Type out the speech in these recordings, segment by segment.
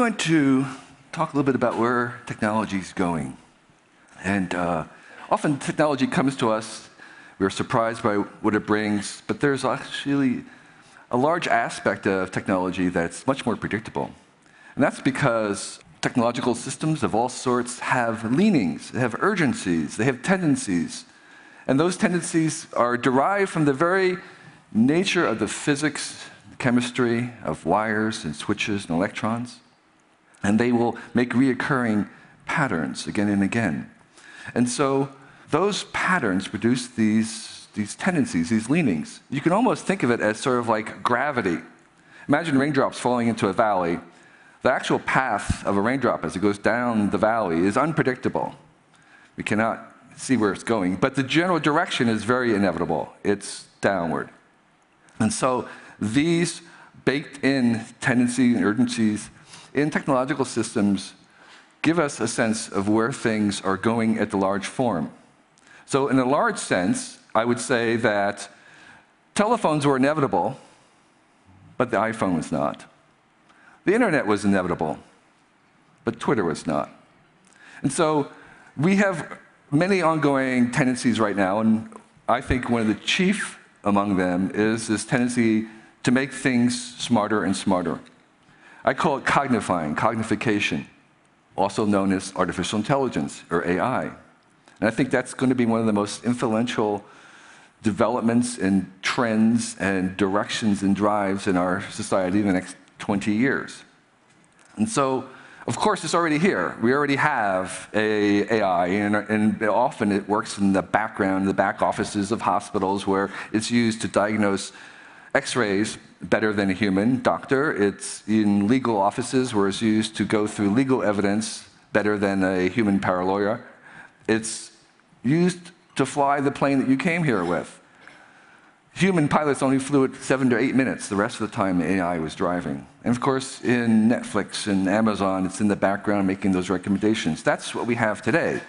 Going to talk a little bit about where technology is going. And uh, often technology comes to us, we're surprised by what it brings, but there's actually a large aspect of technology that's much more predictable. And that's because technological systems of all sorts have leanings, they have urgencies, they have tendencies. And those tendencies are derived from the very nature of the physics, chemistry of wires and switches and electrons. And they will make reoccurring patterns again and again. And so those patterns produce these, these tendencies, these leanings. You can almost think of it as sort of like gravity. Imagine raindrops falling into a valley the actual path of a raindrop as it goes down the valley is unpredictable. We cannot see where it's going, but the general direction is very inevitable. It's downward. And so these baked in tendencies and urgencies in technological systems give us a sense of where things are going at the large form. So, in a large sense, I would say that telephones were inevitable, but the iPhone was not. The internet was inevitable, but Twitter was not. And so we have many ongoing tendencies right now, and I think one of the chief among them is this tendency to make things smarter and smarter. I call it cognifying, cognification, also known as artificial intelligence, or AI. And I think that's going to be one of the most influential developments and trends and directions and drives in our society in the next 20 years. And so, of course, it's already here. We already have a AI, and, and often it works in the background, the back offices of hospitals, where it's used to diagnose X-rays better than a human doctor. It's in legal offices where it's used to go through legal evidence better than a human paralawyer. It's used to fly the plane that you came here with. Human pilots only flew it seven to eight minutes. The rest of the time, AI was driving. And of course, in Netflix and Amazon, it's in the background making those recommendations. That's what we have today.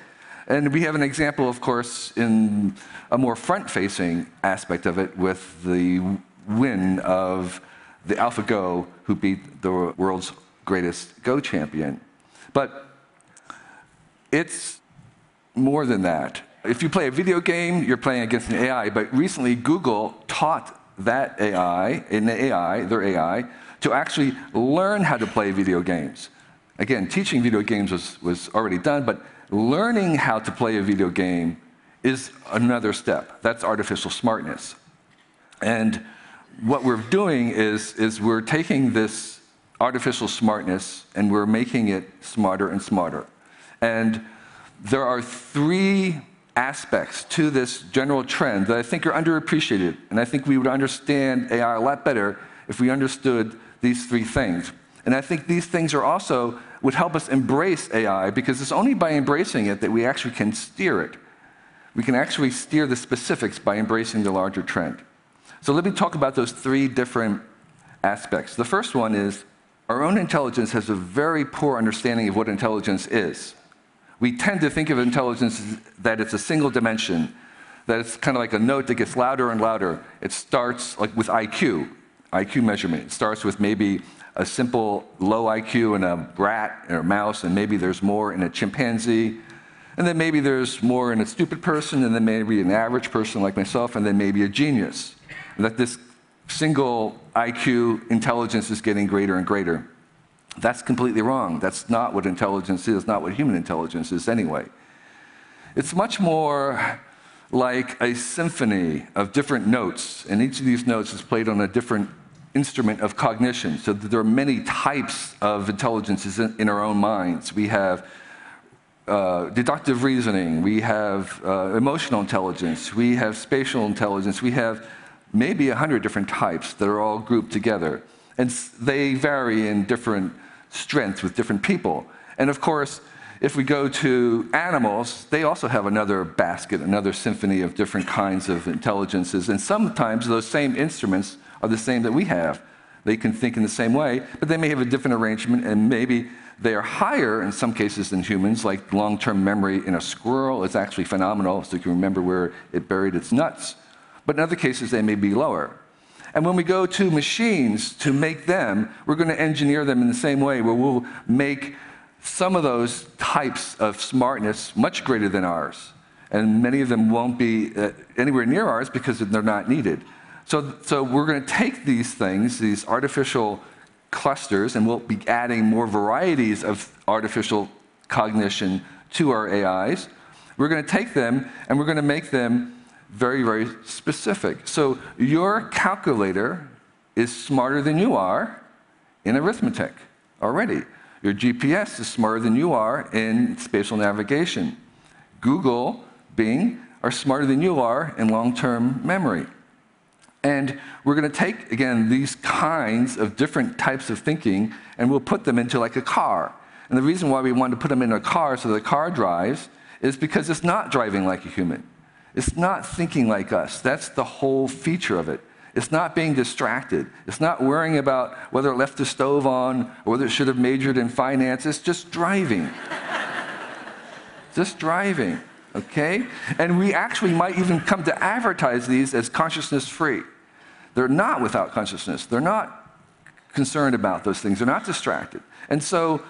And we have an example, of course, in a more front facing aspect of it with the win of the AlphaGo, who beat the world's greatest Go champion. But it's more than that. If you play a video game, you're playing against an AI, but recently Google taught that AI, in the AI, their AI, to actually learn how to play video games. Again, teaching video games was, was already done, but learning how to play a video game is another step. That's artificial smartness. And what we're doing is, is we're taking this artificial smartness and we're making it smarter and smarter. And there are three aspects to this general trend that I think are underappreciated. And I think we would understand AI a lot better if we understood these three things. And I think these things are also would help us embrace AI because it's only by embracing it that we actually can steer it. We can actually steer the specifics by embracing the larger trend. So let me talk about those three different aspects. The first one is our own intelligence has a very poor understanding of what intelligence is we tend to think of intelligence that it's a single dimension, that it's kind of like a note that gets louder and louder. It starts like with IQ, IQ measurement. It starts with maybe a simple low IQ in a rat or a mouse, and maybe there's more in a chimpanzee, and then maybe there's more in a stupid person, and then maybe an average person like myself, and then maybe a genius. That this single IQ intelligence is getting greater and greater. That's completely wrong. That's not what intelligence is, not what human intelligence is anyway. It's much more like a symphony of different notes, and each of these notes is played on a different instrument of cognition. So there are many types of intelligences in, in our own minds. We have uh, deductive reasoning, we have uh, emotional intelligence, we have spatial intelligence, we have maybe a hundred different types that are all grouped together. And they vary in different strengths with different people. And of course, if we go to animals, they also have another basket, another symphony of different kinds of intelligences. And sometimes those same instruments are the same that we have. They can think in the same way, but they may have a different arrangement, and maybe they are higher in some cases than humans, like long term memory in a squirrel is actually phenomenal, so you can remember where it buried its nuts. But in other cases, they may be lower. And when we go to machines to make them, we're going to engineer them in the same way, where we'll make some of those types of smartness much greater than ours. And many of them won't be uh, anywhere near ours because they're not needed. So, so we're going to take these things, these artificial clusters, and we'll be adding more varieties of artificial cognition to our AIs. We're going to take them and we're going to make them very, very specific. So your calculator is smarter than you are in arithmetic already. Your GPS is smarter than you are in spatial navigation. Google, Bing are smarter than you are in long-term memory. And we're going to take, again, these kinds of different types of thinking and we'll put them into like a car. And the reason why we want to put them in a car so the car drives is because it's not driving like a human. It's not thinking like us. That's the whole feature of it. It's not being distracted. It's not worrying about whether it left the stove on or whether it should have majored in finance. It's just driving. just driving, okay? And we actually might even come to advertise these as consciousness free. They're not without consciousness. They're not concerned about those things. They're not distracted. And so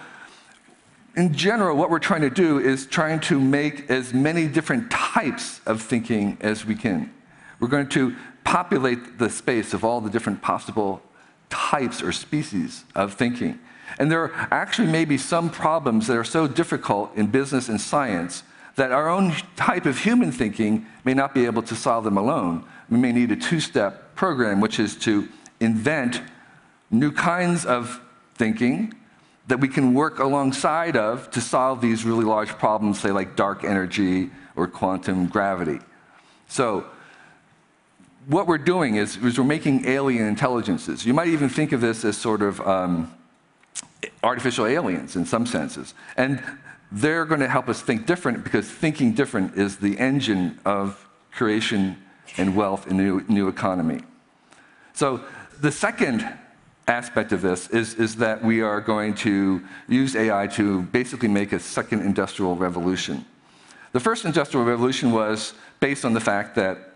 in general, what we're trying to do is trying to make as many different types of thinking as we can. We're going to populate the space of all the different possible types or species of thinking. And there are actually may be some problems that are so difficult in business and science that our own type of human thinking may not be able to solve them alone. We may need a two-step program, which is to invent new kinds of thinking that we can work alongside of to solve these really large problems, say like dark energy or quantum gravity. So what we're doing is, is we're making alien intelligences. You might even think of this as sort of um, artificial aliens in some senses. And they're going to help us think different because thinking different is the engine of creation and wealth in the new, new economy. So the second aspect of this is, is that we are going to use AI to basically make a second industrial revolution. The first industrial revolution was based on the fact that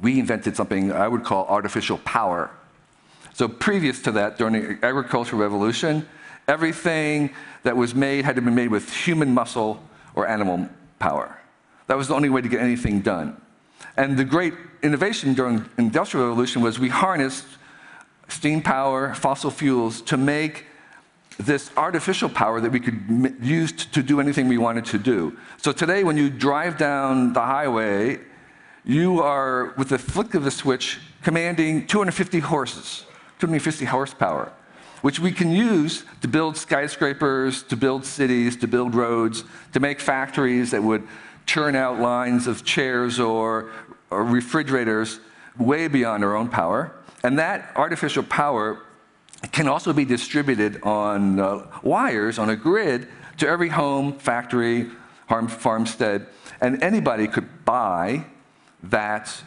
we invented something I would call artificial power. So previous to that, during the agricultural revolution, everything that was made had to be made with human muscle or animal power. That was the only way to get anything done. And the great innovation during industrial revolution was we harnessed steam power, fossil fuels, to make this artificial power that we could use to do anything we wanted to do. So today, when you drive down the highway, you are, with the flick of a switch, commanding 250 horses, 250 horsepower, which we can use to build skyscrapers, to build cities, to build roads, to make factories that would churn out lines of chairs or, or refrigerators way beyond our own power. And that artificial power can also be distributed on uh, wires on a grid to every home, factory, farmstead, and anybody could buy that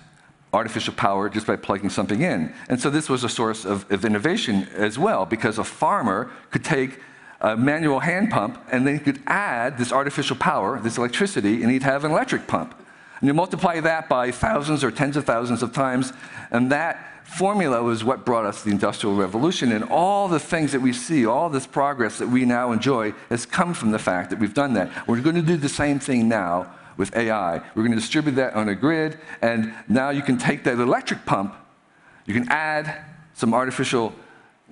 artificial power just by plugging something in. And so this was a source of, of innovation as well, because a farmer could take a manual hand pump and then he could add this artificial power, this electricity, and he'd have an electric pump. And you multiply that by thousands or tens of thousands of times, and that formula was what brought us the Industrial Revolution. And all the things that we see, all this progress that we now enjoy, has come from the fact that we've done that. We're going to do the same thing now with AI. We're going to distribute that on a grid, and now you can take that electric pump, you can add some artificial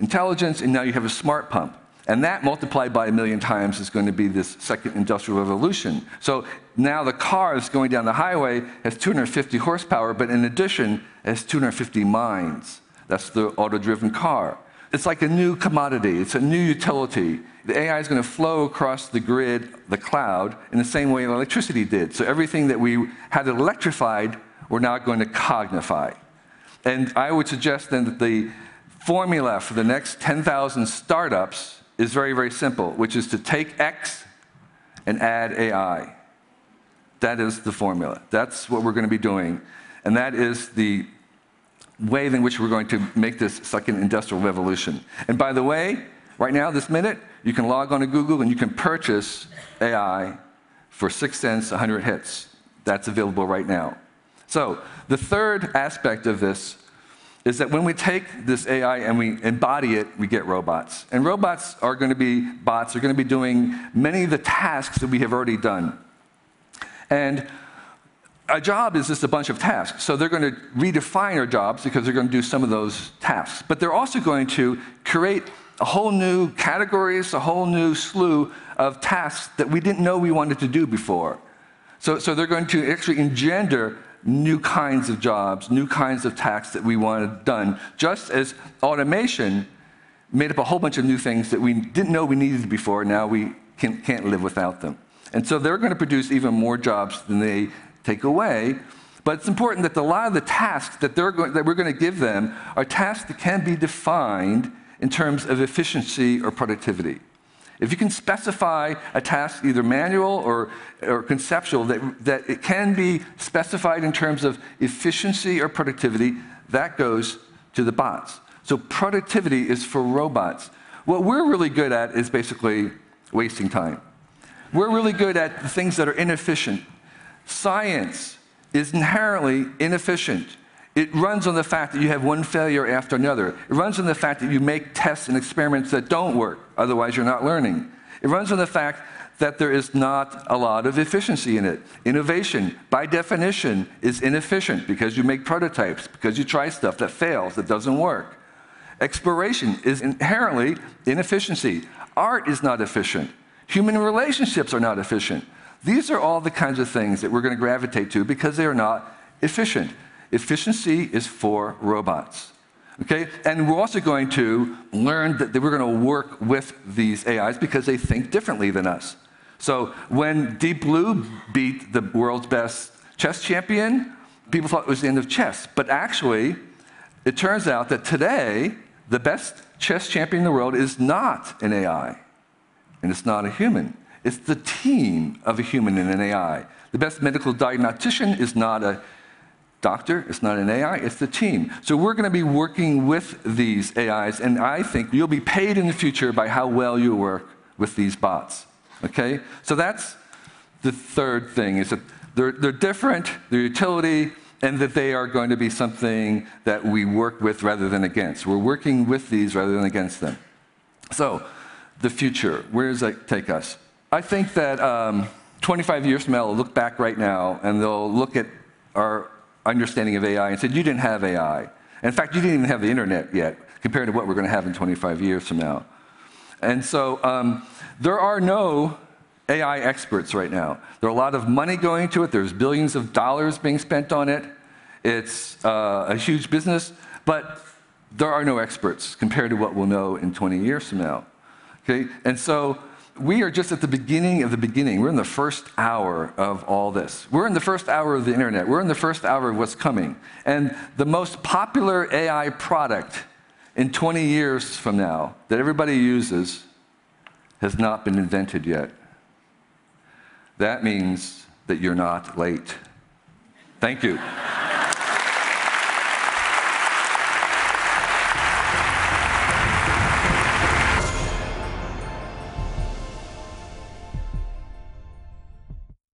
intelligence, and now you have a smart pump. And that multiplied by a million times is going to be this second industrial revolution. So now the car is going down the highway has 250 horsepower, but in addition, has 250 minds. That's the auto-driven car. It's like a new commodity. It's a new utility. The AI is going to flow across the grid, the cloud, in the same way electricity did. So everything that we had electrified, we're now going to cognify. And I would suggest then that the formula for the next 10,000 startups is very, very simple, which is to take X and add AI. That is the formula. That's what we're going to be doing. And that is the way in which we're going to make this second industrial revolution. And by the way, right now, this minute, you can log on to Google and you can purchase AI for six cents, 100 hits. That's available right now. So the third aspect of this is that when we take this AI and we embody it, we get robots. And robots are going to be bots, are going to be doing many of the tasks that we have already done. And a job is just a bunch of tasks. So they're going to redefine our jobs because they're going to do some of those tasks. But they're also going to create a whole new categories, a whole new slew of tasks that we didn't know we wanted to do before. So, so they're going to actually engender new kinds of jobs, new kinds of tasks that we wanted done, just as automation made up a whole bunch of new things that we didn't know we needed before, now we can, can't live without them. And so they're going to produce even more jobs than they take away. But it's important that a lot of the tasks that, they're going, that we're going to give them are tasks that can be defined in terms of efficiency or productivity. If you can specify a task, either manual or, or conceptual, that, that it can be specified in terms of efficiency or productivity, that goes to the bots. So productivity is for robots. What we're really good at is basically wasting time. We're really good at the things that are inefficient. Science is inherently inefficient. It runs on the fact that you have one failure after another. It runs on the fact that you make tests and experiments that don't work, otherwise, you're not learning. It runs on the fact that there is not a lot of efficiency in it. Innovation, by definition, is inefficient because you make prototypes, because you try stuff that fails, that doesn't work. Exploration is inherently inefficiency. Art is not efficient. Human relationships are not efficient. These are all the kinds of things that we're going to gravitate to because they are not efficient. Efficiency is for robots. Okay? And we're also going to learn that we're going to work with these AIs because they think differently than us. So when Deep Blue beat the world's best chess champion, people thought it was the end of chess. But actually, it turns out that today, the best chess champion in the world is not an AI, and it's not a human. It's the team of a human and an AI. The best medical diagnostician is not a doctor, it's not an AI, it's the team. So we're going to be working with these AIs, and I think you'll be paid in the future by how well you work with these bots. Okay? So that's the third thing, is that they're, they're different, their utility, and that they are going to be something that we work with rather than against. We're working with these rather than against them. So, the future, where does that take us? I think that um, 25 years from now, they'll look back right now and they'll look at our understanding of AI and said, you didn't have AI. In fact, you didn't even have the internet yet compared to what we're going to have in 25 years from now. And so um, there are no AI experts right now. There are a lot of money going to it. There's billions of dollars being spent on it. It's uh, a huge business, but there are no experts compared to what we'll know in 20 years from now. Okay? And so we are just at the beginning of the beginning. We're in the first hour of all this. We're in the first hour of the internet. We're in the first hour of what's coming. And the most popular AI product in 20 years from now that everybody uses has not been invented yet. That means that you're not late. Thank you.